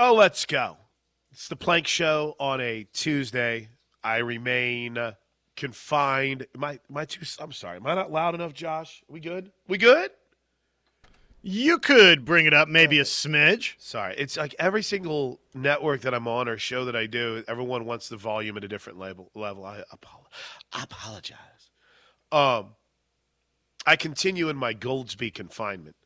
Oh, let's go. It's the Plank Show on a Tuesday. I remain uh, confined. My my too? I'm sorry. Am I not loud enough, Josh? we good? We good? You could bring it up maybe a smidge. Sorry. It's like every single network that I'm on or show that I do, everyone wants the volume at a different level. Level. I, apolo- I apologize. Um, I continue in my Goldsby confinement.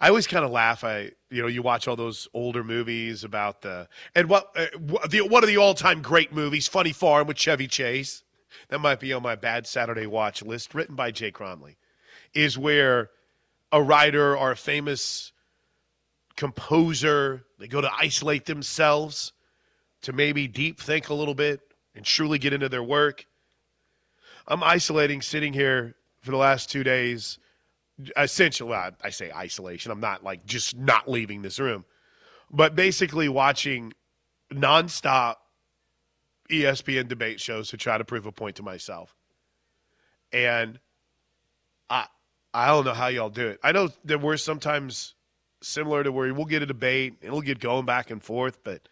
I always kind of laugh. I, you know, you watch all those older movies about the and what uh, the one of the all time great movies, Funny Farm with Chevy Chase. That might be on my bad Saturday watch list, written by Jay Cronley, is where a writer or a famous composer they go to isolate themselves to maybe deep think a little bit and truly get into their work. I'm isolating, sitting here for the last two days essentially, well, I say isolation. I'm not like just not leaving this room, but basically watching nonstop ESPN debate shows to try to prove a point to myself. And I I don't know how y'all do it. I know that we're sometimes similar to where we'll get a debate and it'll get going back and forth, but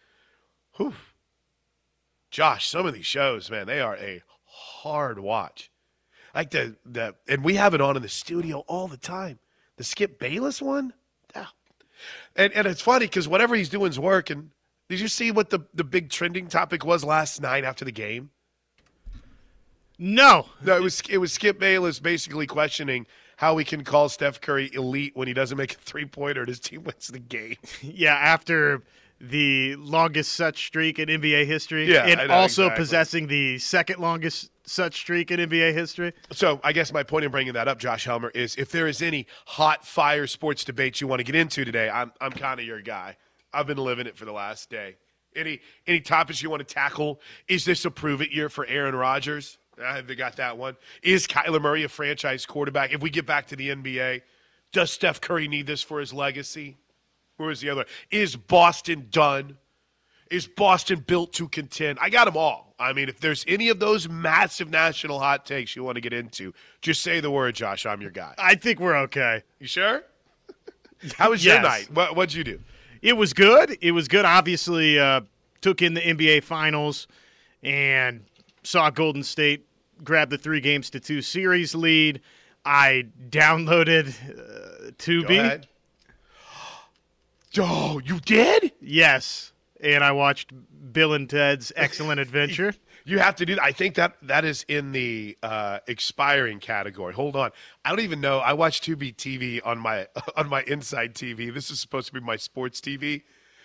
whew, Josh, some of these shows, man, they are a hard watch like the the and we have it on in the studio all the time. The Skip Bayless one, yeah. and and it's funny because whatever he's doing is working. Did you see what the the big trending topic was last night after the game? No, no, it was it was Skip Bayless basically questioning how we can call Steph Curry elite when he doesn't make a three pointer and his team wins the game. yeah, after the longest such streak in NBA history, yeah, and know, also exactly. possessing the second longest such streak in NBA history. So I guess my point in bringing that up, Josh Helmer, is if there is any hot fire sports debate you want to get into today, I'm I'm kind of your guy. I've been living it for the last day. Any any topics you want to tackle? Is this a prove it year for Aaron Rodgers? I have got that one. Is Kyler Murray a franchise quarterback? If we get back to the NBA, does Steph Curry need this for his legacy? Where is the other? Is Boston done? Is Boston built to contend? I got them all. I mean, if there's any of those massive national hot takes you want to get into, just say the word, Josh. I'm your guy. I think we're okay. You sure? How was yes. your night? What, what'd you do? It was good. It was good. Obviously, uh, took in the NBA Finals and saw Golden State grab the three games to two series lead. I downloaded uh, Tubi. Oh, you did? Yes. And I watched Bill and Ted's Excellent Adventure. You have to do that. I think that that is in the uh, expiring category. Hold on. I don't even know. I watch Tubi TV on my on my Inside TV. This is supposed to be my sports TV.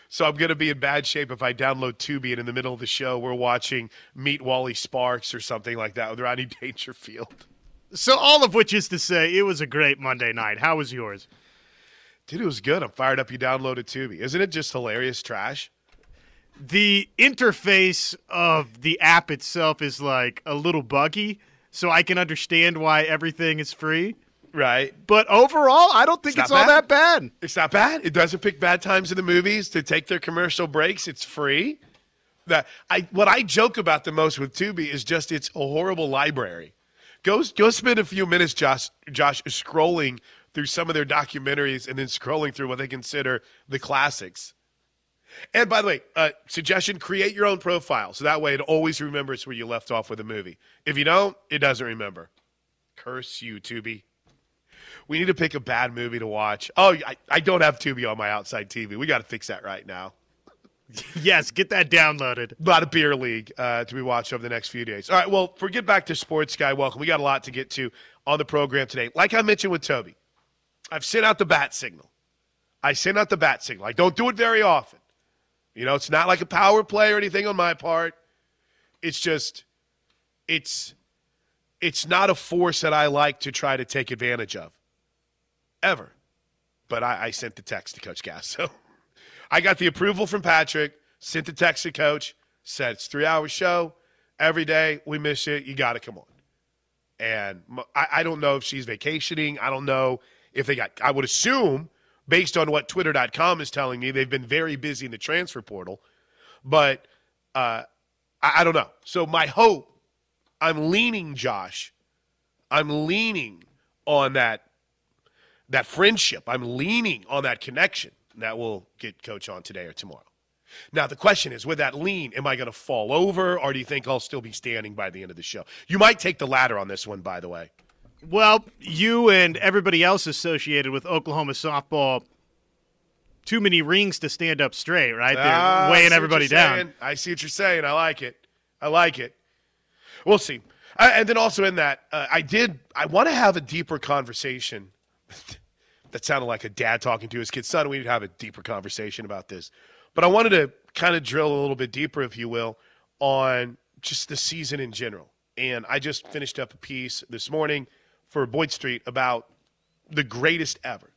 So I'm going to be in bad shape if I download Tubi and in the middle of the show we're watching Meet Wally Sparks or something like that with Rodney Dangerfield. So all of which is to say, it was a great Monday night. How was yours? Dude, it was good. I'm fired up you downloaded Tubi. Isn't it just hilarious trash? The interface of the app itself is like a little buggy, so I can understand why everything is free. Right. But overall, I don't think it's, it's all bad. that bad. It's not bad. It doesn't pick bad times in the movies to take their commercial breaks. It's free. That I what I joke about the most with Tubi is just it's a horrible library. Go go spend a few minutes, Josh Josh, scrolling through some of their documentaries and then scrolling through what they consider the classics. And by the way, uh, suggestion: create your own profile, so that way it always remembers where you left off with a movie. If you don't, it doesn't remember. Curse you, Tubi. We need to pick a bad movie to watch. Oh, I, I don't have Tubi on my outside TV. We got to fix that right now. yes, get that downloaded. A lot of beer league uh, to be watched over the next few days. All right, well, for get back to sports guy, welcome. We got a lot to get to on the program today. Like I mentioned with Tubi, I've sent out the bat signal. I sent out the bat signal. I don't do it very often. You know, it's not like a power play or anything on my part. It's just, it's, it's not a force that I like to try to take advantage of, ever. But I, I sent the text to Coach Gass, so I got the approval from Patrick. Sent the text to Coach. Said it's three hour show every day. We miss you. You got to come on. And I, I don't know if she's vacationing. I don't know if they got. I would assume based on what Twitter.com is telling me, they've been very busy in the transfer portal. But uh, I, I don't know. So my hope, I'm leaning, Josh, I'm leaning on that that friendship. I'm leaning on that connection that will get Coach on today or tomorrow. Now, the question is with that lean, am I going to fall over or do you think I'll still be standing by the end of the show? You might take the latter on this one, by the way. Well, you and everybody else associated with Oklahoma softball, too many rings to stand up straight, right? They're Ah, weighing everybody down. saying. I see what you're saying. I like it. I like it. We'll see. Uh, and then also in that, uh, I did. I want to have a deeper conversation. that sounded like a dad talking to his kid. Son, we need to have a deeper conversation about this. But I wanted to kind of drill a little bit deeper, if you will, on just the season in general. And I just finished up a piece this morning for Boyd Street about the greatest ever.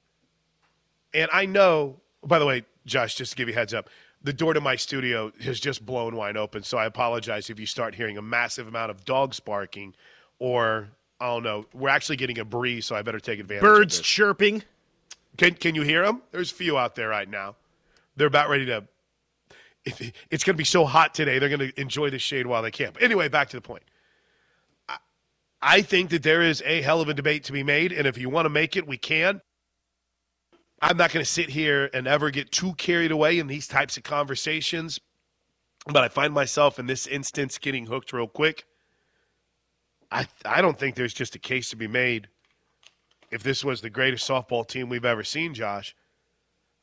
And I know, by the way, Josh, just to give you a heads up, the door to my studio has just blown wide open. So I apologize if you start hearing a massive amount of dogs barking or, I don't know, we're actually getting a breeze, so I better take advantage Birds chirping. Can, can you hear them? There's a few out there right now. They're about ready to. It's going to be so hot today, they're going to enjoy the shade while they can. But anyway, back to the point. I, think that there is a hell of a debate to be made, and if you want to make it, we can. I'm not going to sit here and ever get too carried away in these types of conversations, but I find myself in this instance getting hooked real quick. I I don't think there's just a case to be made if this was the greatest softball team we've ever seen, Josh.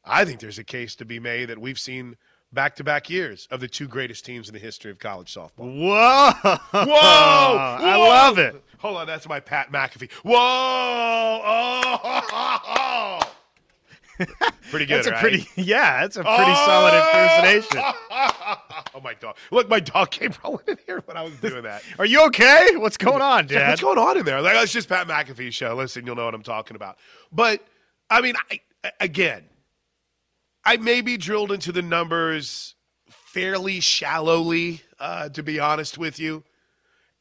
I think there's a case to be made that we've seen back to back years of the two greatest teams in the history of college softball. Whoa! Whoa! I love it. Hold on, that's my Pat McAfee. Whoa! Oh! Pretty good, That's a right? pretty, yeah, that's a pretty oh! solid impersonation. oh my dog! Look, my dog came rolling in here when I was doing that. Are you okay? What's going on, Yeah, Dad? what's going on in there? Like, it's just Pat McAfee show. Listen, you'll know what I'm talking about. But I mean, I, again, I maybe drilled into the numbers fairly shallowly, uh, to be honest with you.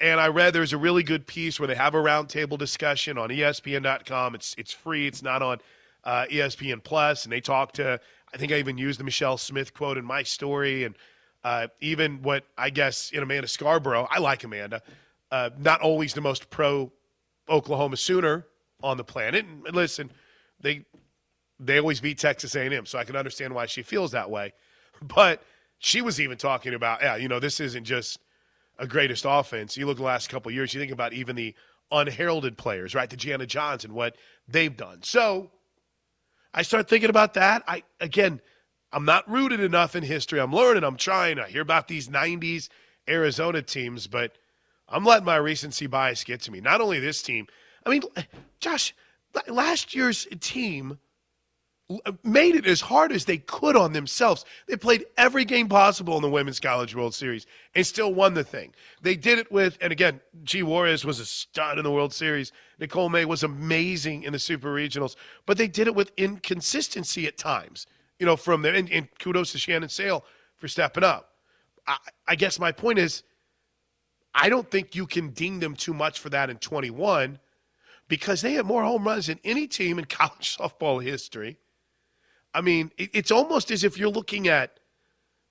And I read there's a really good piece where they have a roundtable discussion on ESPN.com. It's it's free. It's not on uh, ESPN Plus, and they talk to. I think I even used the Michelle Smith quote in my story, and uh, even what I guess in Amanda Scarborough. I like Amanda. Uh, not always the most pro Oklahoma Sooner on the planet. And listen, they they always beat Texas A&M, so I can understand why she feels that way. But she was even talking about, yeah, you know, this isn't just a greatest offense. You look the last couple years, you think about even the unheralded players, right? The Johns and what they've done. So I start thinking about that. I again, I'm not rooted enough in history. I'm learning. I'm trying. I hear about these '90s Arizona teams, but I'm letting my recency bias get to me. Not only this team. I mean, Josh, last year's team made it as hard as they could on themselves. They played every game possible in the Women's College World Series and still won the thing. They did it with, and again, G. Juarez was a stud in the World Series. Nicole May was amazing in the Super Regionals, but they did it with inconsistency at times. You know, from there, and, and kudos to Shannon Saile for stepping up. I, I guess my point is, I don't think you can ding them too much for that in 21 because they had more home runs than any team in college softball history. I mean, it, it's almost as if you're looking at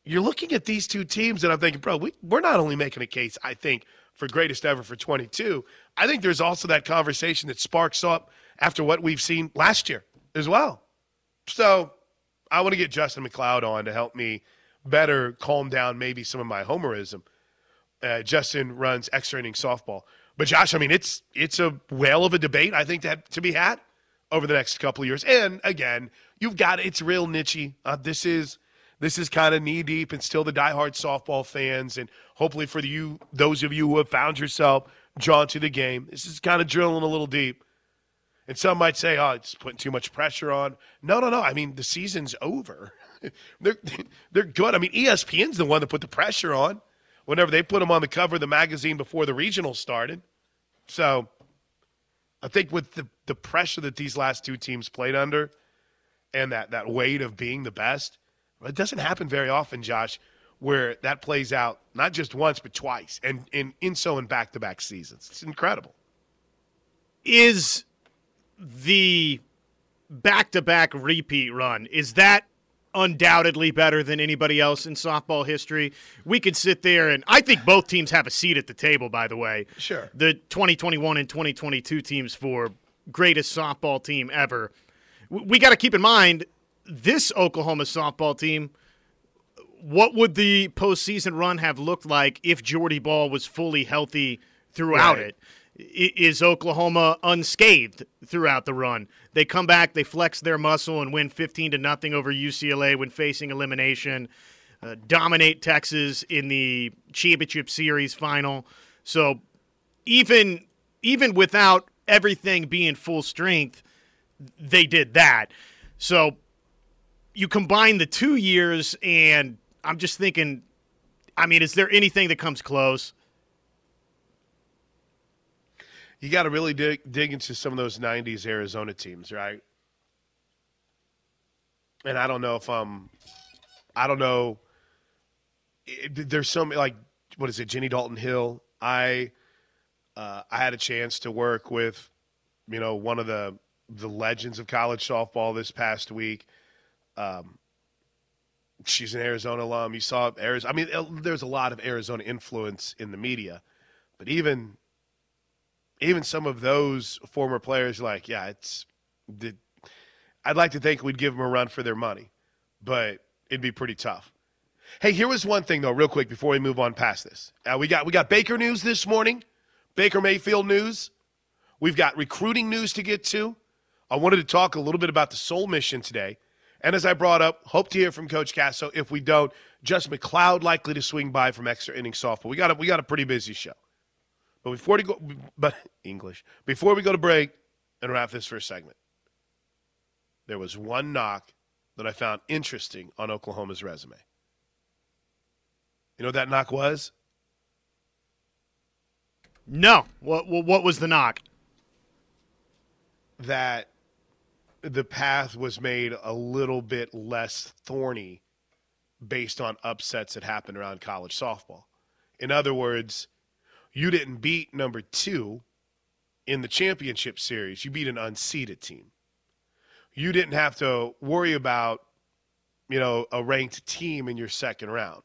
you're looking at these two teams, and I'm thinking, bro, we, we're not only making a case, I think, for greatest ever for 22. I think there's also that conversation that sparks up after what we've seen last year as well. So I want to get Justin McLeod on to help me better calm down maybe some of my homerism. Uh, Justin runs extra inning softball, but Josh, I mean, it's it's a whale of a debate I think that to be had over the next couple of years. And again, you've got it's real nichey. Uh, this is this is kind of knee deep and still the diehard softball fans, and hopefully for you, those of you who have found yourself drawn to the game, this is kind of drilling a little deep. And some might say, "Oh, it's putting too much pressure on." No, no, no. I mean, the season's over. they're they're good. I mean, ESPN's the one that put the pressure on whenever they put them on the cover of the magazine before the regional started. So, I think with the the pressure that these last two teams played under, and that that weight of being the best, it doesn't happen very often, Josh, where that plays out not just once but twice, and in in so in back to back seasons. It's incredible. Is the back-to-back repeat run is that undoubtedly better than anybody else in softball history? We could sit there and I think both teams have a seat at the table. By the way, Sure. the 2021 and 2022 teams for greatest softball team ever. We got to keep in mind this Oklahoma softball team what would the postseason run have looked like if Jordy Bahl was fully healthy throughout Right. it? Is Oklahoma unscathed throughout the run? They come back, they flex their muscle, and win 15 to nothing over UCLA when facing elimination. Uh, dominate Texas in the championship series final. So even even without everything being full strength, they did that. So you combine the two years, and I'm just thinking, I mean, is there anything that comes close? You got to really dig, dig into some of those 90s Arizona teams, right? And I don't know if I'm, I don't know. It, there's some, like, what is it, Jenny Dalton Hill? I, uh, I had a chance to work with, you know, one of the, the legends of college softball this past week. Um, she's an Arizona alum. You saw Arizona. I mean, there's a lot of Arizona influence in the media, but even even some of those former players, like, yeah, it's. I'd like to think we'd give them a run for their money, but it'd be pretty tough. Hey, here was one thing though, real quick before we move on past this. Uh, we got we got Baker news this morning, Baker Mayfield news. We've got recruiting news to get to. I wanted to talk a little bit about the Soul Mission today, and as I brought up, hope to hear from Coach Gasso. If we don't, Justin McLeod likely to swing by from extra inning softball. We got a, we got a pretty busy show. But before we go, but English. Before we go to break and wrap this first segment, there was one knock that I found interesting on Oklahoma's resume. You know what that knock was? No. What what, what was the knock? That the path was made a little bit less thorny based on upsets that happened around college softball. In other words, you didn't beat number two in the championship series. You beat an unseeded team. You didn't have to worry about, you know, a ranked team in your second round.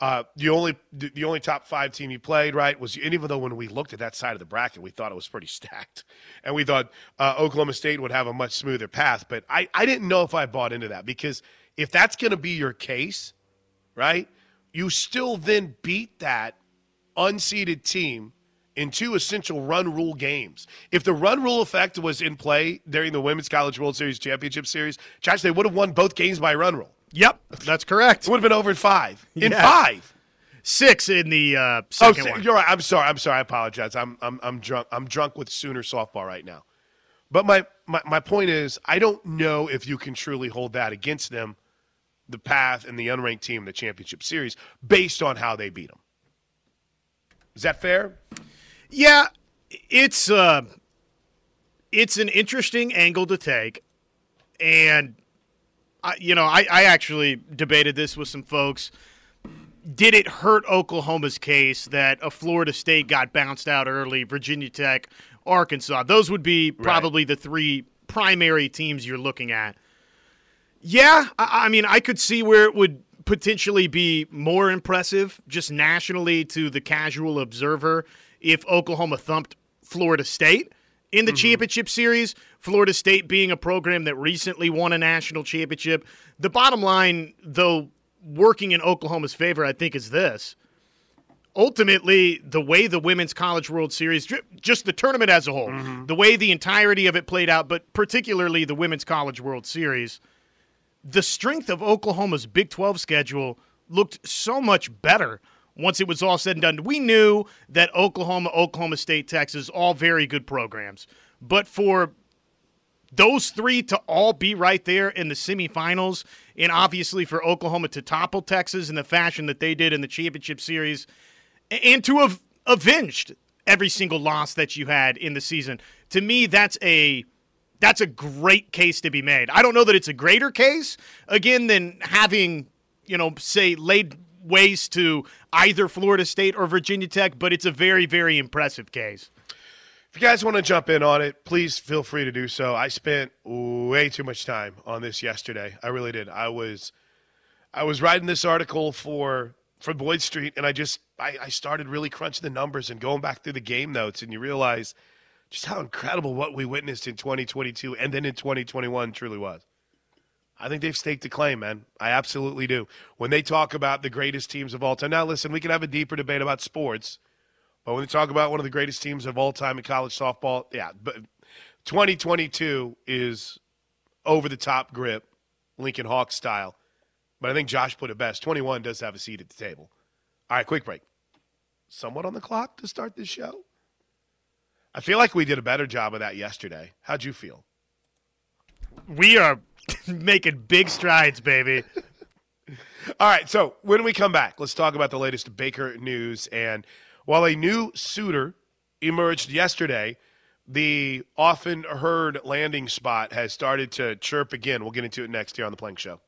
Uh, the only the, only top five team you played right was, and even though when we looked at that side of the bracket, we thought it was pretty stacked, and we thought uh, Oklahoma State would have a much smoother path. But I I didn't know if I bought into that because if that's going to be your case, right, you still then beat that unseeded team in two essential run rule games. If the run rule effect was in play during the Women's College World Series Championship Series, Josh, they would have won both games by run rule. Yep, that's correct. It would have been over in five. In Yeah. five. Six in the uh, Oh, second so- one. you're right. I'm sorry. I'm sorry. I apologize. I'm I'm I'm drunk. I'm drunk with Sooner softball right now. But my, my my point is, I don't know if you can truly hold that against them, the path and the unranked team in the championship series, based on how they beat them. Is that fair? Yeah, it's uh, it's an interesting angle to take, and I, you know, I, I actually debated this with some folks. Did it hurt Oklahoma's case that a Florida State got bounced out early, Virginia Tech, Arkansas? Those would be probably the three primary teams you're looking at. Yeah, I, I mean, I could see where it would potentially be more impressive just nationally to the casual observer if Oklahoma thumped Florida State in the mm-hmm. championship series. Florida State being a program that recently won a national championship. The bottom line, though, working in Oklahoma's favor, I think, is this. Ultimately, the way the Women's College World Series, just the tournament as a whole, mm-hmm. the way the entirety of it played out, but particularly the Women's College World Series, the strength of Oklahoma's Big 12 schedule looked so much better once it was all said and done. We knew that Oklahoma, Oklahoma State, Texas, all very good programs. But for those three to all be right there in the semifinals, and obviously for Oklahoma to topple Texas in the fashion that they did in the championship series, and to have avenged every single loss that you had in the season, to me, that's a that's a great case to be made. I don't know that it's a greater case again than having, you know, say laid waste to either Florida State or Virginia Tech, but it's a very, very impressive case. If you guys want to jump in on it, please feel free to do so. I spent way too much time on this yesterday. I really did. I was I was writing this article for for Boyd Street, and I just I, I started really crunching the numbers and going back through the game notes, and you realize just how incredible what we witnessed in 2022 and then in 2021 truly was. I think they've staked a claim, man. I absolutely do. When they talk about the greatest teams of all time, now listen, we can have a deeper debate about sports, but when they talk about one of the greatest teams of all time in college softball, yeah, but 2022 is over the top grip, Lincoln Hawk style. But I think Josh put it best. 21 does have a seat at the table. All right, quick break. Somewhat on the clock to start this show. I feel like we did a better job of that yesterday. How'd you feel? We are making big strides, baby. All right, so when we come back, let's talk about the latest Baker news. And while a new suitor emerged yesterday, the often heard landing spot has started to chirp again. We'll get into it next here on the Plank Show.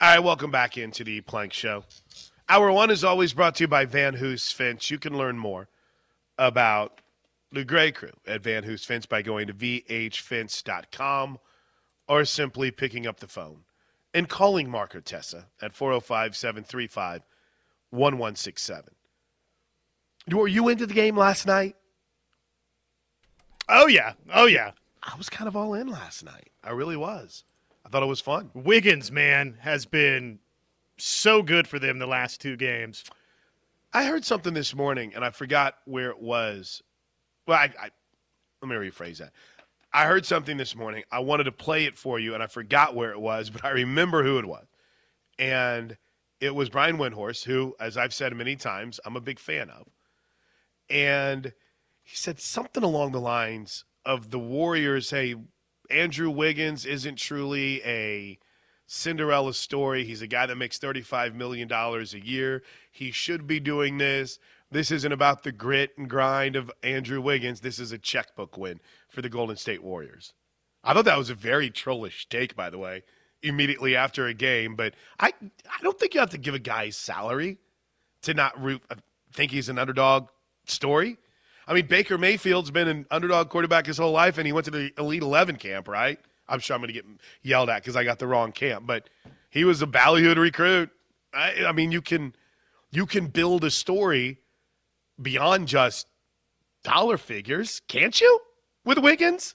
All right, welcome back into the Plank Show. Hour one is always brought to you by Van Hoos Finch. You can learn more about the Gray Crew at Van Hoos Finch by going to vhfinch.com or simply picking up the phone and calling Mark Tessa at 405 735 1167. Were you into the game last night? Oh, yeah. Oh, yeah. I was kind of all in last night. I really was. I thought it was fun. Wiggins, man, has been so good for them the last two games. I heard something this morning, and I forgot where it was. Well, I, I let me rephrase that. I heard something this morning. I wanted to play it for you, and I forgot where it was, but I remember who it was. And it was Brian Windhorst, who, as I've said many times, I'm a big fan of. And he said something along the lines of the Warriors, hey, Andrew Wiggins isn't truly a Cinderella story. He's a guy that makes $35 million a year. He should be doing this. This isn't about the grit and grind of Andrew Wiggins. This is a checkbook win for the Golden State Warriors. I thought that was a very trollish take, by the way, immediately after a game. But I, I don't think you have to give a guy his salary to not root, uh, think he's an underdog story. I mean, Baker Mayfield's been an underdog quarterback his whole life, and he went to the Elite 11 camp, right? I'm sure I'm going to get yelled at because I got the wrong camp, but he was a ballyhooed recruit. I, I mean, you can you can build a story beyond just dollar figures, can't you? With Wiggins?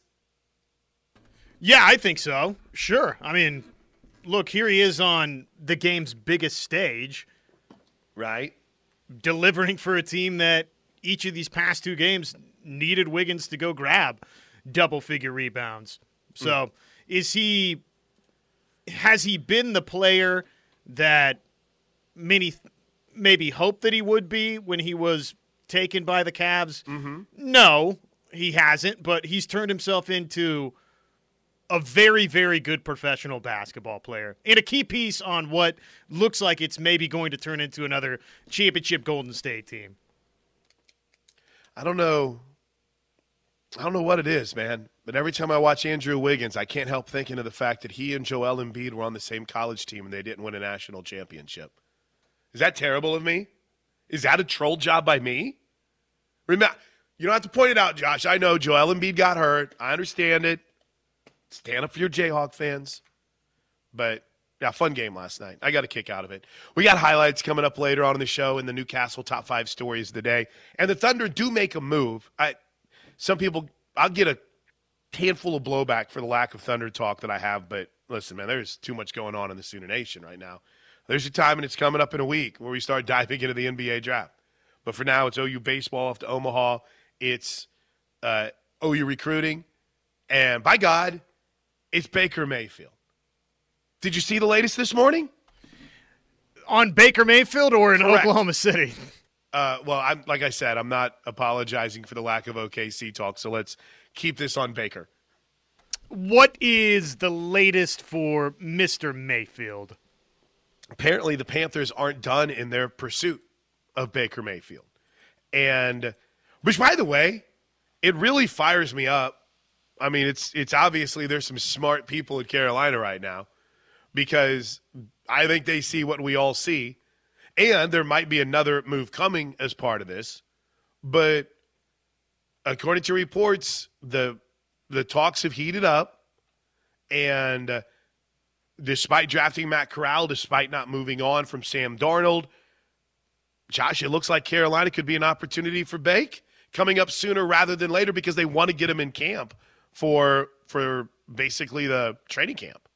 Yeah, I think so. Sure. I mean, look, here he is on the game's biggest stage. Right. Delivering for a team that each of these past two games needed Wiggins to go grab double figure rebounds. So, mm. is he has he been the player that many maybe hoped that he would be when he was taken by the Cavs? Mm-hmm. No, he hasn't, but he's turned himself into a very, very good professional basketball player and a key piece on what looks like it's maybe going to turn into another championship Golden State team. I don't know. I don't know what it is, man. But every time I watch Andrew Wiggins, I can't help thinking of the fact that he and Joel Embiid were on the same college team and they didn't win a national championship. Is that terrible of me? Is that a troll job by me? Remember, you don't have to point it out, Josh. I know Joel Embiid got hurt. I understand it. Stand up for your Jayhawk fans. But yeah, fun game last night. I got a kick out of it. We got highlights coming up later on in the show in the Newcastle top five stories of the day. And the Thunder do make a move. I some people I'll get a handful of blowback for the lack of Thunder talk that I have, but listen, man, there's too much going on in the Sooner Nation right now. There's a time and it's coming up in a week where we start diving into the NBA draft. But for now, it's OU baseball off to Omaha. It's uh, OU recruiting. And by God, it's Baker Mayfield. Did you see the latest this morning? On Baker Mayfield or in Correct. Oklahoma City? Uh, well, I'm like I said, I'm not apologizing for the lack of OKC talk. So let's keep this on Baker. What is the latest for Mr. Mayfield? Apparently, the Panthers aren't done in their pursuit of Baker Mayfield. And which by the way, it really fires me up. I mean, it's it's obviously there's some smart people in Carolina right now because I think they see what we all see. And there might be another move coming as part of this. But according to reports, the the talks have heated up and despite drafting Matt Corral, despite not moving on from Sam Darnold, Josh, it looks like Carolina could be an opportunity for Bake coming up sooner rather than later because they want to get him in camp for for basically the training camp.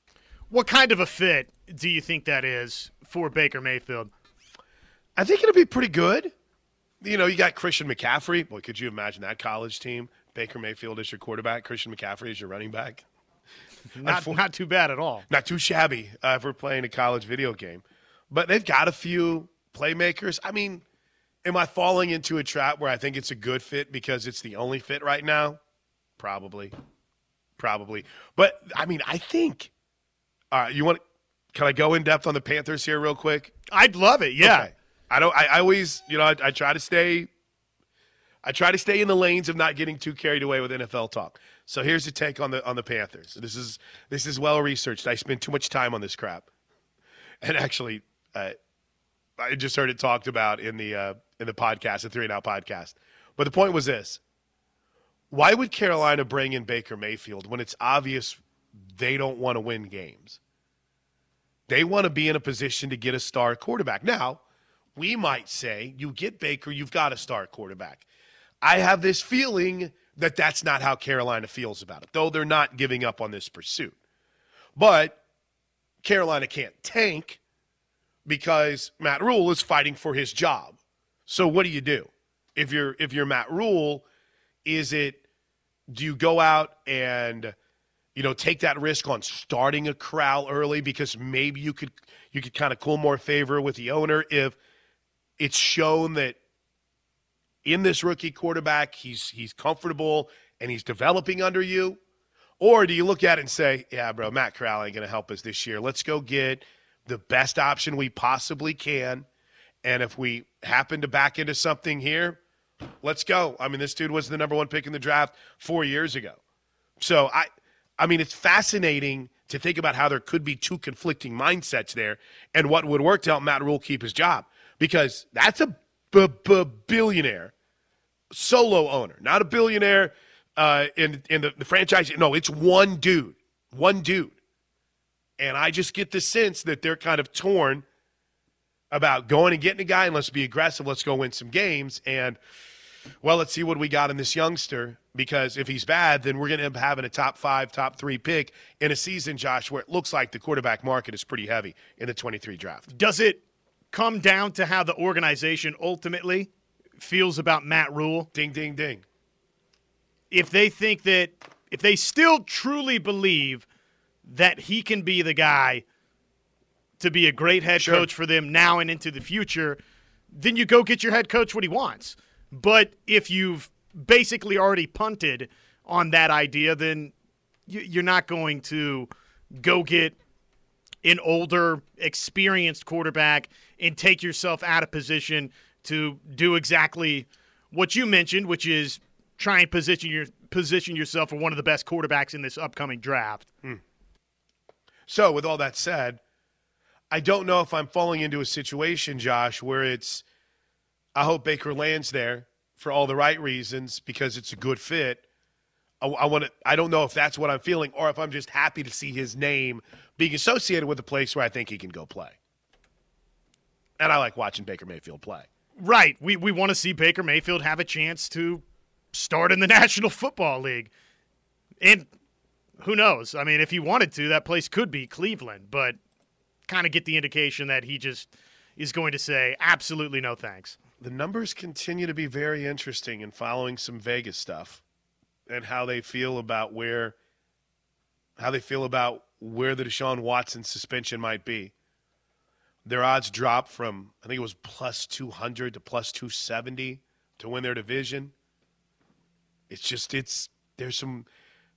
What kind of a fit do you think that is for Baker Mayfield? I think it'll be pretty good. You know, you got Christian McCaffrey. Boy, could you imagine that college team? Baker Mayfield is your quarterback, Christian McCaffrey is your running back. Not, not too bad at all. Not too shabby uh, if we're playing a college video game. But they've got a few playmakers. I mean, am I falling into a trap where I think it's a good fit because it's the only fit right now? Probably. Probably. But, I mean, I think. All right, you want Can I go in depth on the Panthers here, real quick? I'd love it. Yeah. Okay. I don't. I, I always, you know, I, I try to stay. I try to stay in the lanes of not getting too carried away with NFL talk. So here's the take on the on the Panthers. This is this is well researched. I spend too much time on this crap, and actually, uh, I just heard it talked about in the uh, in the podcast, the three and out podcast. But the point was this: Why would Carolina bring in Baker Mayfield when it's obvious they don't want to win games? They want to be in a position to get a star quarterback. Now, we might say you get Baker, you've got a star quarterback. I have this feeling that that's not how Carolina feels about it, though they're not giving up on this pursuit. But Carolina can't tank because Matt Rhule is fighting for his job. So what do you do? If you're if you're Matt Rhule, is it do you go out and you know take that risk on starting a Corral early because maybe you could you could kind of cool more favor with the owner if it's shown that in this rookie quarterback, he's he's comfortable and he's developing under you? Or do you look at it and say, yeah, bro, Matt Corral ain't going to help us this year. Let's go get the best option we possibly can. And if we happen to back into something here, let's go. I mean, this dude was the number one pick in the draft four years ago. So I, I mean, it's fascinating to think about how there could be two conflicting mindsets there and what would work to help Matt Rhule keep his job because that's a billionaire solo owner, not a billionaire uh, in in the, the franchise. No, it's one dude, one dude, and I just get the sense that they're kind of torn about going and getting a guy and let's be aggressive. Let's go win some games and. Well, let's see what we got in this youngster because if he's bad, then we're going to end up having a top five, top three pick in a season, Josh, where it looks like the quarterback market is pretty heavy in the 23 draft. Does it come down to how the organization ultimately feels about Matt Rhule. Ding, ding, ding. If they think that, if they still truly believe that he can be the guy to be a great head sure. coach for them now and into the future, then you go get your head coach what he wants. But if you've basically already punted on that idea, then you're not going to go get an older, experienced quarterback and take yourself out of position to do exactly what you mentioned, which is try and position your position yourself for one of the best quarterbacks in this upcoming draft. Hmm. So, with all that said, I don't know if I'm falling into a situation, Josh, where it's I hope Baker lands there for all the right reasons because it's a good fit. I, I want to. I don't know if that's what I'm feeling, or if I'm just happy to see his name being associated with a place where I think he can go play. And I like watching Baker Mayfield play. Right. We we want to see Baker Mayfield have a chance to start in the National Football League. And who knows? I mean, if he wanted to, that place could be Cleveland, but kind of get the indication that he just is going to say absolutely no thanks. The numbers continue to be very interesting in following some Vegas stuff and how they feel about where how they feel about where the Deshaun Watson suspension might be. Their odds dropped from, I think it was plus 200 to plus 270 to win their division. It's just, it's, there's some,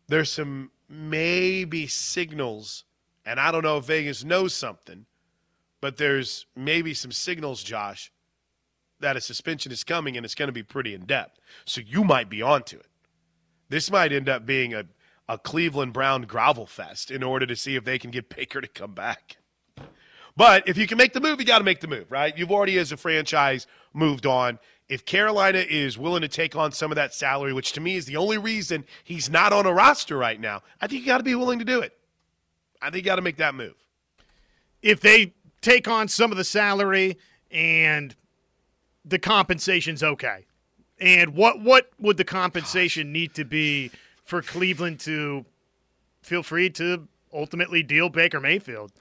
there's some maybe signals, and I don't know if Vegas knows something, but there's maybe some signals, Josh, that a suspension is coming and it's going to be pretty in depth. So you might be onto it. This might end up being a, a Cleveland Brown gravel fest in order to see if they can get Baker to come back. But if you can make the move, you got to make the move, right? You've already, as a franchise, moved on. If Carolina is willing to take on some of that salary, which to me is the only reason he's not on a roster right now, I think you got to be willing to do it. I think you got to make that move. If they take on some of the salary and the compensation's okay, and what what would the compensation Gosh. need to be for Cleveland to feel free to ultimately deal Baker Mayfield?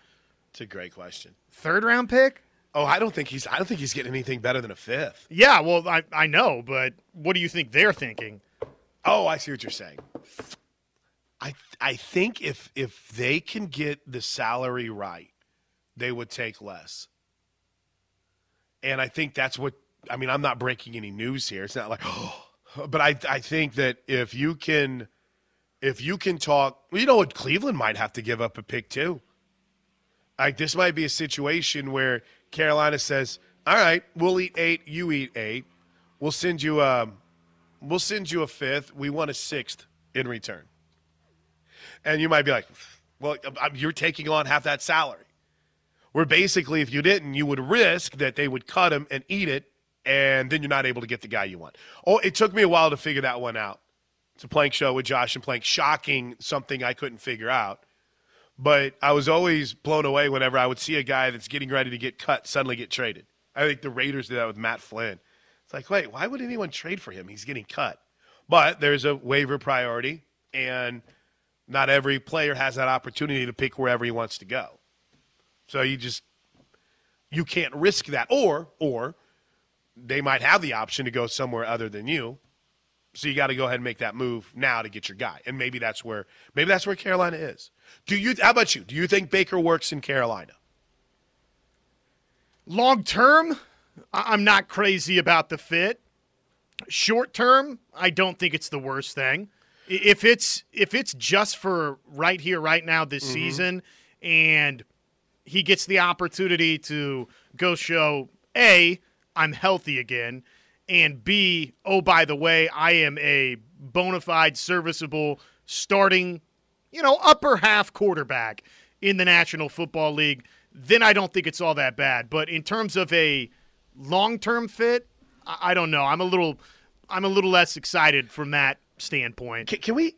It's a great question. Third round pick? Oh, I don't think he's. I don't think he's getting anything better than a fifth. Yeah, well, I I know, but what do you think they're thinking? Oh, I see what you're saying. I I think if if they can get the salary right, they would take less. And I think that's what I mean. I'm not breaking any news here. It's not like, oh, but I I think that if you can, if you can talk, well, you know what, Cleveland might have to give up a pick too. Like this might be a situation where Carolina says, "All right, we'll eat eight, you eat eight. We'll send you a, we'll send you a fifth. We want a sixth in return." And you might be like, "Well, um, um, you're taking on half that salary." where basically if you didn't, you would risk that they would cut him and eat it, and then you're not able to get the guy you want. Oh, it took me a while to figure that one out. It's a plank show with Josh and Plank. Shocking, something I couldn't figure out. But I was always blown away whenever I would see a guy that's getting ready to get cut suddenly get traded. I think the Raiders did that with Matt Flynn. It's like, wait, why would anyone trade for him? He's getting cut. But there's a waiver priority, and not every player has that opportunity to pick wherever he wants to go. So you just you can't risk that. Or or they might have the option to go somewhere other than you. So you got to go ahead and make that move now to get your guy. And maybe that's where maybe that's where Carolina is. Do you how about you? Do you think Baker works in Carolina? Long term, I'm not crazy about the fit. Short term, I don't think it's the worst thing. If it's if it's just for right here right now this mm-hmm. season and he gets the opportunity to go show A, I'm healthy again, and B, oh, by the way, I am a bona fide, serviceable, starting, you know, upper half quarterback in the National Football League, then I don't think it's all that bad. But in terms of a long term fit, I don't know. I'm a little I'm a little less excited from that standpoint. Can, can we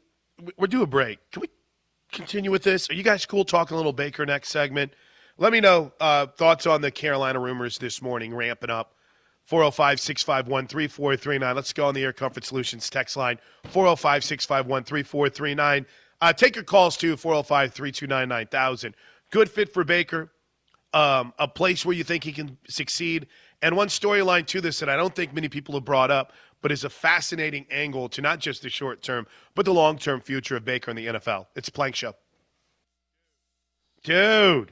we're due a break. Can we continue with this? Are you guys cool talking a little Baker next segment? Let me know uh, thoughts on the Carolina rumors this morning ramping up. 405 651 3439. Let's go on the Air Comfort Solutions text line 405 651 3439. Uh, take your calls too 405 329 9000. Good fit for Baker, um, a place where you think he can succeed. And one storyline to this that I don't think many people have brought up, but is a fascinating angle to not just the short term, but the long term future of Baker in the NFL. It's Plank Show. Dude.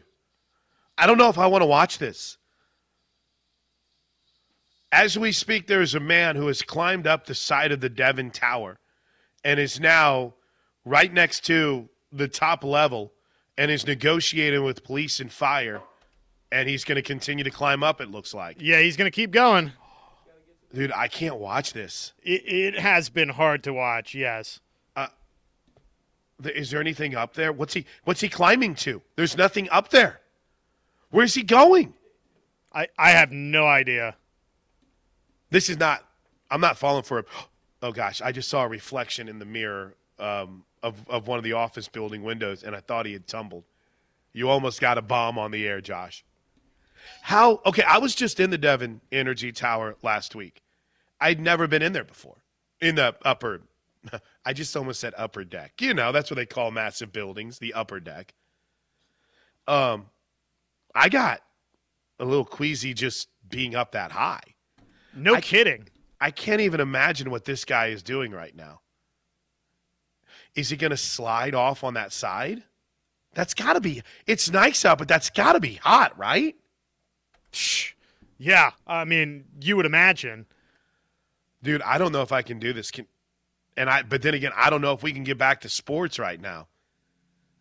I don't know if I want to watch this. As we speak, there is a man who has climbed up the side of the Devon Tower and is now right next to the top level and is negotiating with police and fire. And he's going to continue to climb up, it looks like. Yeah, he's going to keep going. Dude, I can't watch this. It, it has been hard to watch, yes. Uh, is there anything up there? What's he What's he climbing to? There's nothing up there. Where's he going? I, I have no idea. This is not. I'm not falling for it. Oh gosh, I just saw a reflection in the mirror um, of of one of the office building windows, and I thought he had tumbled. You almost got a bomb on the air, Josh. How? Okay, I was just in the Devon Energy Tower last week. I'd never been in there before. In the upper, I just almost said upper deck. You know, that's what they call massive buildings, the upper deck. Um, I got a little queasy just being up that high. No I kidding. I can't even imagine what this guy is doing right now. Is he going to slide off on that side? That's got to be. It's nice out, but that's got to be hot, right? Yeah, I mean, you would imagine. Dude, I don't know if I can do this. Can, and I but then again, I don't know if we can get back to sports right now.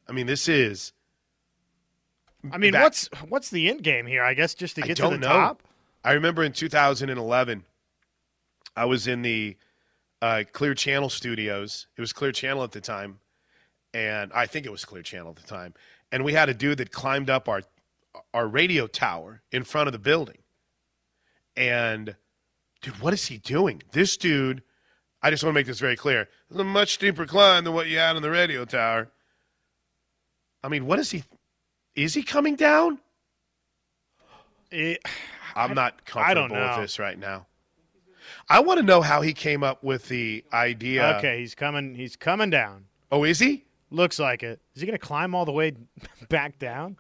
I mean, this is I mean, back, what's what's the end game here? I guess just to get to the know. top. I remember in 2011, I was in the uh, Clear Channel studios. It was Clear Channel at the time, and I think it was Clear Channel at the time. And we had a dude that climbed up our our radio tower in front of the building. And dude, what is he doing? This dude, I just want to make this very clear. It's a much steeper climb than what you had on the radio tower. I mean, what is he? Is he coming down? It, I'm not comfortable with this right now. I want to know how he came up with the idea. Okay, he's coming. He's coming down. Oh, is he? Looks like it. Is he going to climb all the way back down?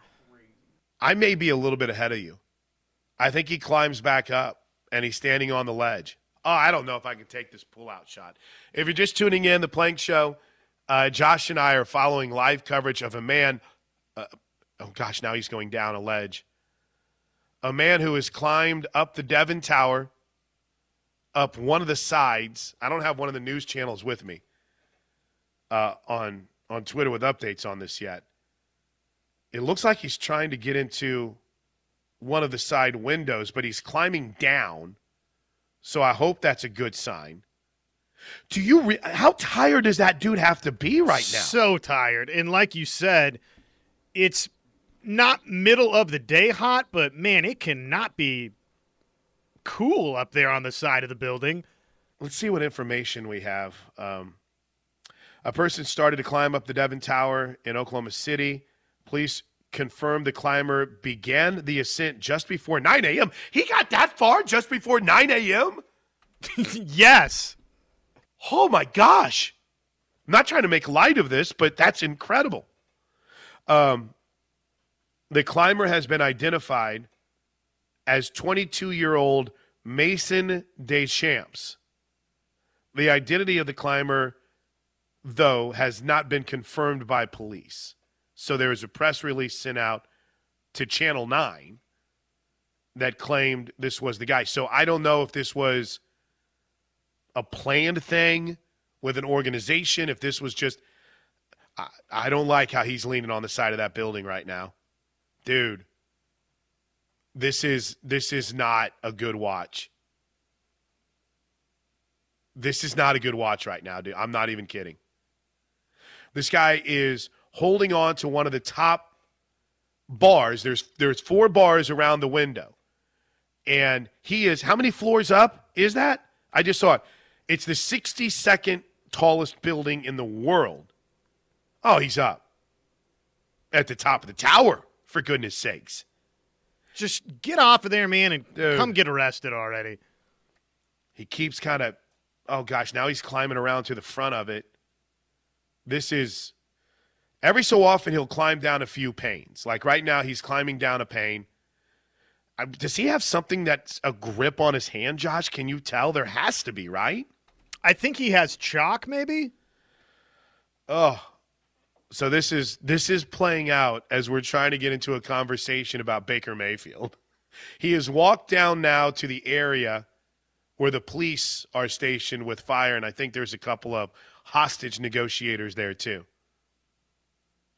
I may be a little bit ahead of you. I think he climbs back up and he's standing on the ledge. Oh, I don't know if I can take this pull out shot. If you're just tuning in, the Plank Show, uh, Josh and I are following live coverage of a man. Uh, oh, gosh, now he's going down a ledge. A man who has climbed up the Devon Tower, up one of the sides. I don't have one of the news channels with me uh, on on Twitter with updates on this yet. It looks like he's trying to get into one of the side windows, but he's climbing down. So I hope that's a good sign. Do you re- how tired does that dude have to be right now? So tired. And like you said, it's not middle of the day hot, but man, it cannot be cool up there on the side of the building. Let's see what information we have. Um, a person started to climb up the Devon Tower in Oklahoma City. Police confirmed the climber began the ascent just before 9 a.m. He got that far just before 9 a.m.? yes. Oh my gosh. I'm not trying to make light of this, but that's incredible. Um, the climber has been identified as 22 year old Mason Deschamps. The identity of the climber, though, has not been confirmed by police. So there was a press release sent out to Channel 9 that claimed this was the guy. So I don't know if this was a planned thing with an organization, if this was just. I, I don't like how he's leaning on the side of that building right now. Dude, this is this is not a good watch. This is not a good watch right now, dude. I'm not even kidding. This guy is holding on to one of the top bars. There's there's four bars around the window. And he is how many floors up is that? I just saw it. It's the 62nd tallest building in the world. Oh, he's up. At the top of the tower, for goodness sakes. Just get off of there, man, and Dude. come get arrested already. He keeps kind of oh gosh, now he's climbing around to the front of it. This is every so often he'll climb down a few panes. Like right now, he's climbing down a pane. Does he have something that's a grip on his hand, Josh? Can you tell? There has to be, right? I think he has chalk, maybe. Oh, so this is this is playing out as we're trying to get into a conversation about Baker Mayfield. He has walked down now to the area where the police are stationed with fire, and I think there's a couple of hostage negotiators there too.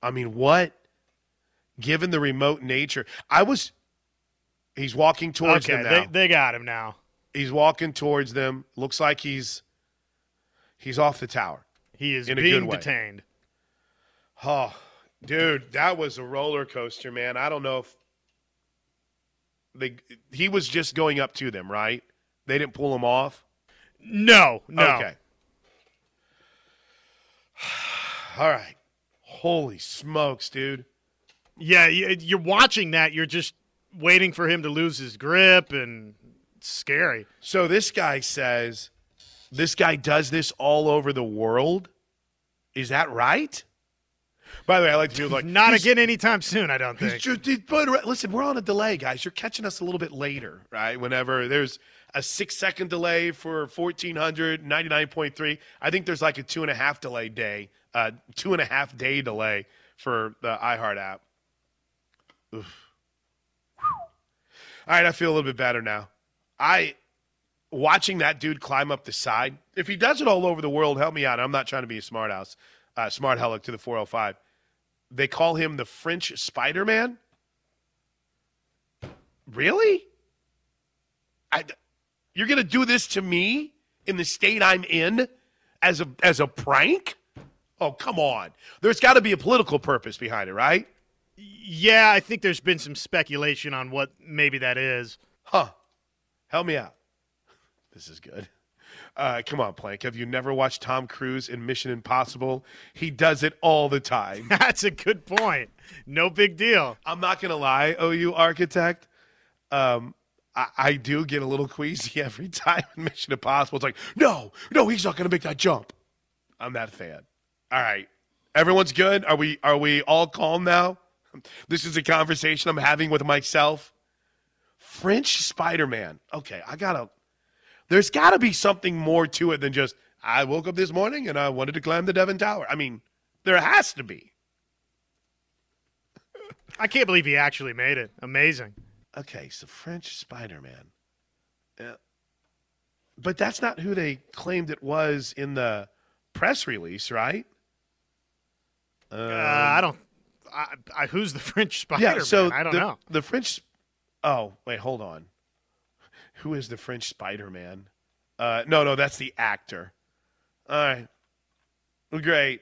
I mean, what? Given the remote nature, I was. He's walking towards okay, them now. they, they got him now. he's walking towards them. Looks like he's he's off the tower. He is In a good being way. detained. Oh, dude, that was a roller coaster, man. I don't know if they he was just going up to them, right? They didn't pull him off. No, no. Okay. All right. Holy smokes, dude. Yeah, you- you're watching that. You're just waiting for him to lose his grip, and it's scary. So this guy says this guy does this all over the world. Is that right? By the way, I like to do like Not again anytime soon, I don't He's think. just, he- but listen, we're on a delay, guys. You're catching us a little bit later, right? Whenever there's a six second delay for 1400, 99.3. I think there's like a two and a half delay day, uh, two and a half day delay for the iHeart app. Oof. All right, I feel a little bit better now. I watching that dude climb up the side. If he does it all over the world, help me out. I'm not trying to be a smart house, uh, smart helic to the 405 they call him the French Spider Man. Really? I, you're gonna do this to me in the state I'm in as a as a prank? Oh come on! There's got to be a political purpose behind it, right? Yeah, I think there's been some speculation on what maybe that is. Huh? Help me out. This is good. Uh, come on, Plank. Have you never watched Tom Cruise in Mission Impossible? He does it all the time. That's a good point. No big deal. I'm not gonna lie, OU architect. Um, I, I do get a little queasy every time in Mission Impossible. It's like, no, no, he's not gonna make that jump. I'm that fan. All right, Everyone's good. Are we are we all calm now? This is a conversation I'm having with myself. French Spider Man. Okay, I gotta. There's got to be something more to it than just I woke up this morning and I wanted to climb the Devon Tower. I mean, there has to be. I can't believe he actually made it. Amazing. Okay, so French Spider Man. Uh, but that's not who they claimed it was in the press release, right? Um, uh, I don't. I, I, who's the French Spider Man? yeah, so I don't the, know. The French. Oh wait, hold on. Who is the French Spider Man? Uh, no, no, that's the actor. All right, well, great.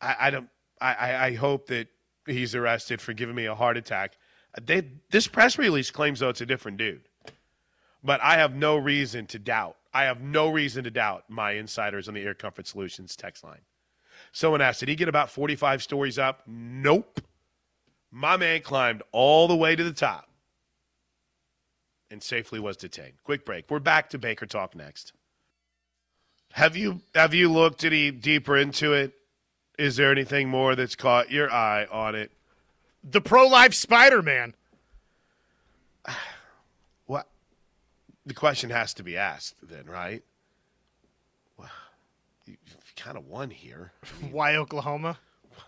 I, I don't. I, I hope that he's arrested for giving me a heart attack. They, this press release claims though it's a different dude, but I have no reason to doubt. I have no reason to doubt my insiders on the Air Comfort Solutions text line. Someone asked, did he get about 45 stories up? Nope. My man climbed all the way to the top and safely was detained. Quick break. We're back to Baker Talk next. Have you have you looked any deeper into it? Is there anything more that's caught your eye on it? The pro life Spider Man. What? The question has to be asked then, right? Well, you kind of won here. I mean, Why Oklahoma?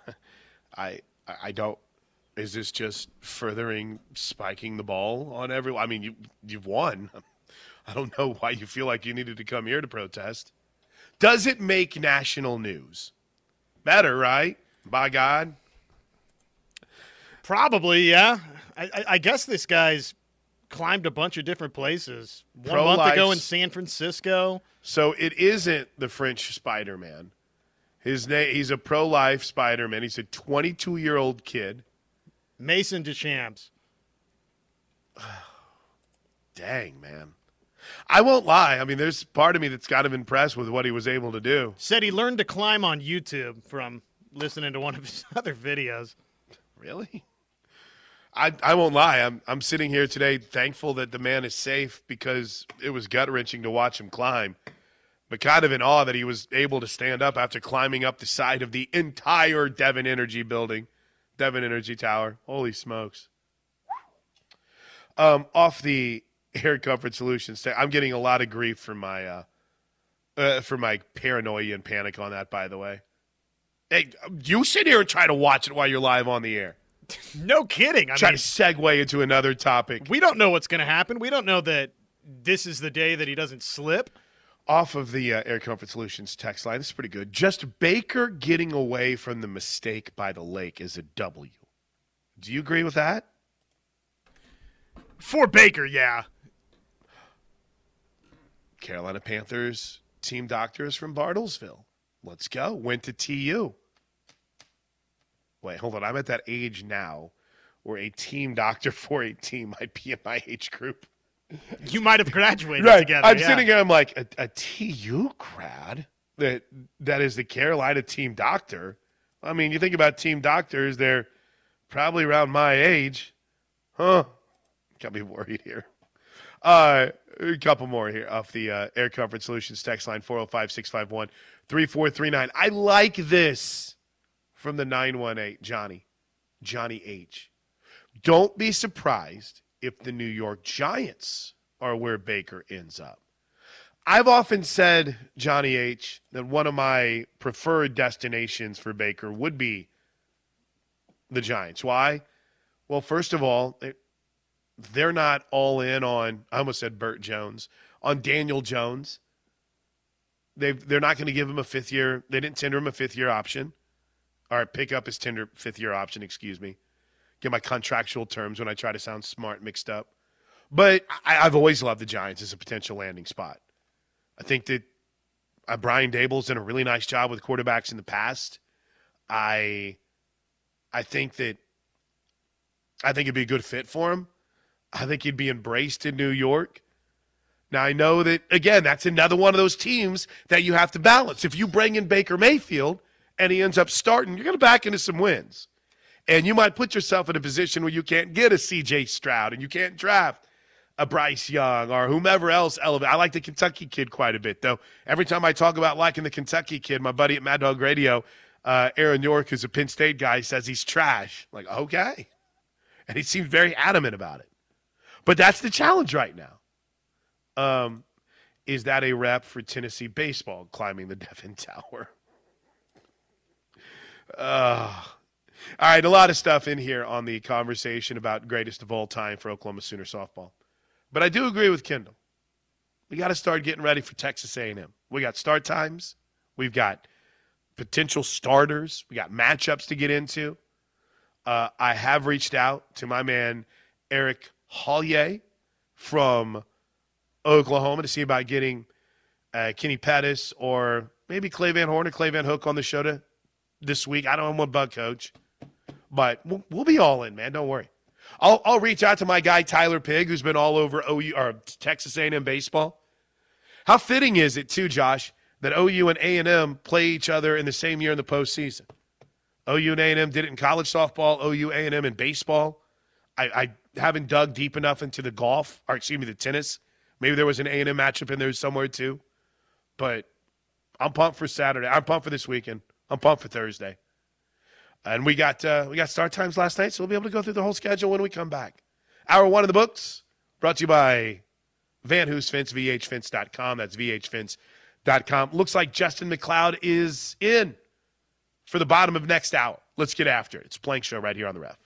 I I don't. Is this just furthering spiking the ball on everyone? I mean, you you've won. I don't know why you feel like you needed to come here to protest. Does it make national news? Better, right? By God. Probably, yeah. I, I, guess this guy's climbed a bunch of different places. One Pro-life. month ago in San Francisco. So it isn't the French Spider Man. His name he's a pro life Spider Man. He's a twenty two year old kid. Mason Deschamps. Dang, man. I won't lie. I mean, there's part of me that's kind of impressed with what he was able to do. Said he learned to climb on YouTube from listening to one of his other videos. Really? I, I won't lie. I'm I'm sitting here today thankful that the man is safe because it was gut wrenching to watch him climb, but kind of in awe that he was able to stand up after climbing up the side of the entire Devon Energy building, Devon Energy Tower. Holy smokes! Um, off the Air Comfort Solutions. I'm getting a lot of grief for my uh, uh, for my paranoia and panic on that. By the way, hey, you sit here and try to watch it while you're live on the air. no kidding. I Try mean, to segue into another topic. We don't know what's going to happen. We don't know that this is the day that he doesn't slip. Off of the uh, Air Comfort Solutions text line, this is pretty good. Just Baker getting away from the mistake by the lake is a W. Do you agree with that? For Baker, yeah. Carolina Panthers team doctors from Bartlesville. Let's go. Went to TU. Wait, hold on. I'm at that age now where a team doctor for a team might be in my age group. You might have graduated right. together. I'm yeah. sitting here. I'm like a, a TU grad that that is the Carolina team doctor. I mean, you think about team doctors; they're probably around my age, huh? Got me worried here. Uh, a couple more here off the uh, Air Comfort Solutions text line 405 651 3439. I like this from the 918, Johnny. Johnny H. Don't be surprised if the New York Giants are where Baker ends up. I've often said, Johnny H., that one of my preferred destinations for Baker would be the Giants. Why? Well, first of all, they're not all in on I almost said Bert Jones on Daniel Jones. They they're not going to give him a fifth year. They didn't tender him a fifth year option, or pick up his tender fifth year option. Excuse me. Get my contractual terms when I try to sound smart mixed up. But I, have always loved the Giants as a potential landing spot. I think that uh, Brian Daboll's done a really nice job with quarterbacks in the past. I I think that I think it'd be a good fit for him. I think he'd be embraced in New York. Now, I know that, again, that's another one of those teams that you have to balance. If you bring in Baker Mayfield and he ends up starting, you're going to back into some wins. And you might put yourself in a position where you can't get a CJ Stroud and you can't draft a Bryce Young or whomever else elevate. I like the Kentucky kid quite a bit, though. Every time I talk about liking the Kentucky kid, my buddy at Mad Dog Radio, uh, Aaron York, who's a Penn State guy, says he's trash. Like, okay. And he seems very adamant about it. But that's the challenge right now. Um, is that a rep for Tennessee baseball climbing the Devon Tower? Uh, all right, a lot of stuff in here on the conversation about greatest of all time for Oklahoma Sooner softball. But I do agree with Kendall. We got to start getting ready for Texas A&M. We got start times. We've got potential starters. We got matchups to get into. Uh, I have reached out to my man Eric Hollier from Oklahoma to see about getting uh, Kenny Pettis or maybe Clay Van Horn or Clay Van Hook on the show to, this week. I don't know want bug coach, but we'll, we'll, be all in, man. Don't worry. I'll, I'll reach out to my guy Tyler Pig, who's been all over OU or Texas A&M baseball. How fitting is it too, Josh, that OU and A&M play each other in the same year in the postseason? OU and A&M did it in college softball. OU A&M in baseball. I, I haven't dug deep enough into the golf, or excuse me, the tennis. Maybe there was an A&M matchup in there somewhere too. But I'm pumped for Saturday. I'm pumped for this weekend. I'm pumped for Thursday. And we got uh, we got start times last night, so we'll be able to go through the whole schedule when we come back. Hour one of the books brought to you by Van Hoos Fence, VHFence.com. That's VHFence.com. Looks like Justin McLeod is in for the bottom of next hour. Let's get after it. It's Plank Show right here on the ref.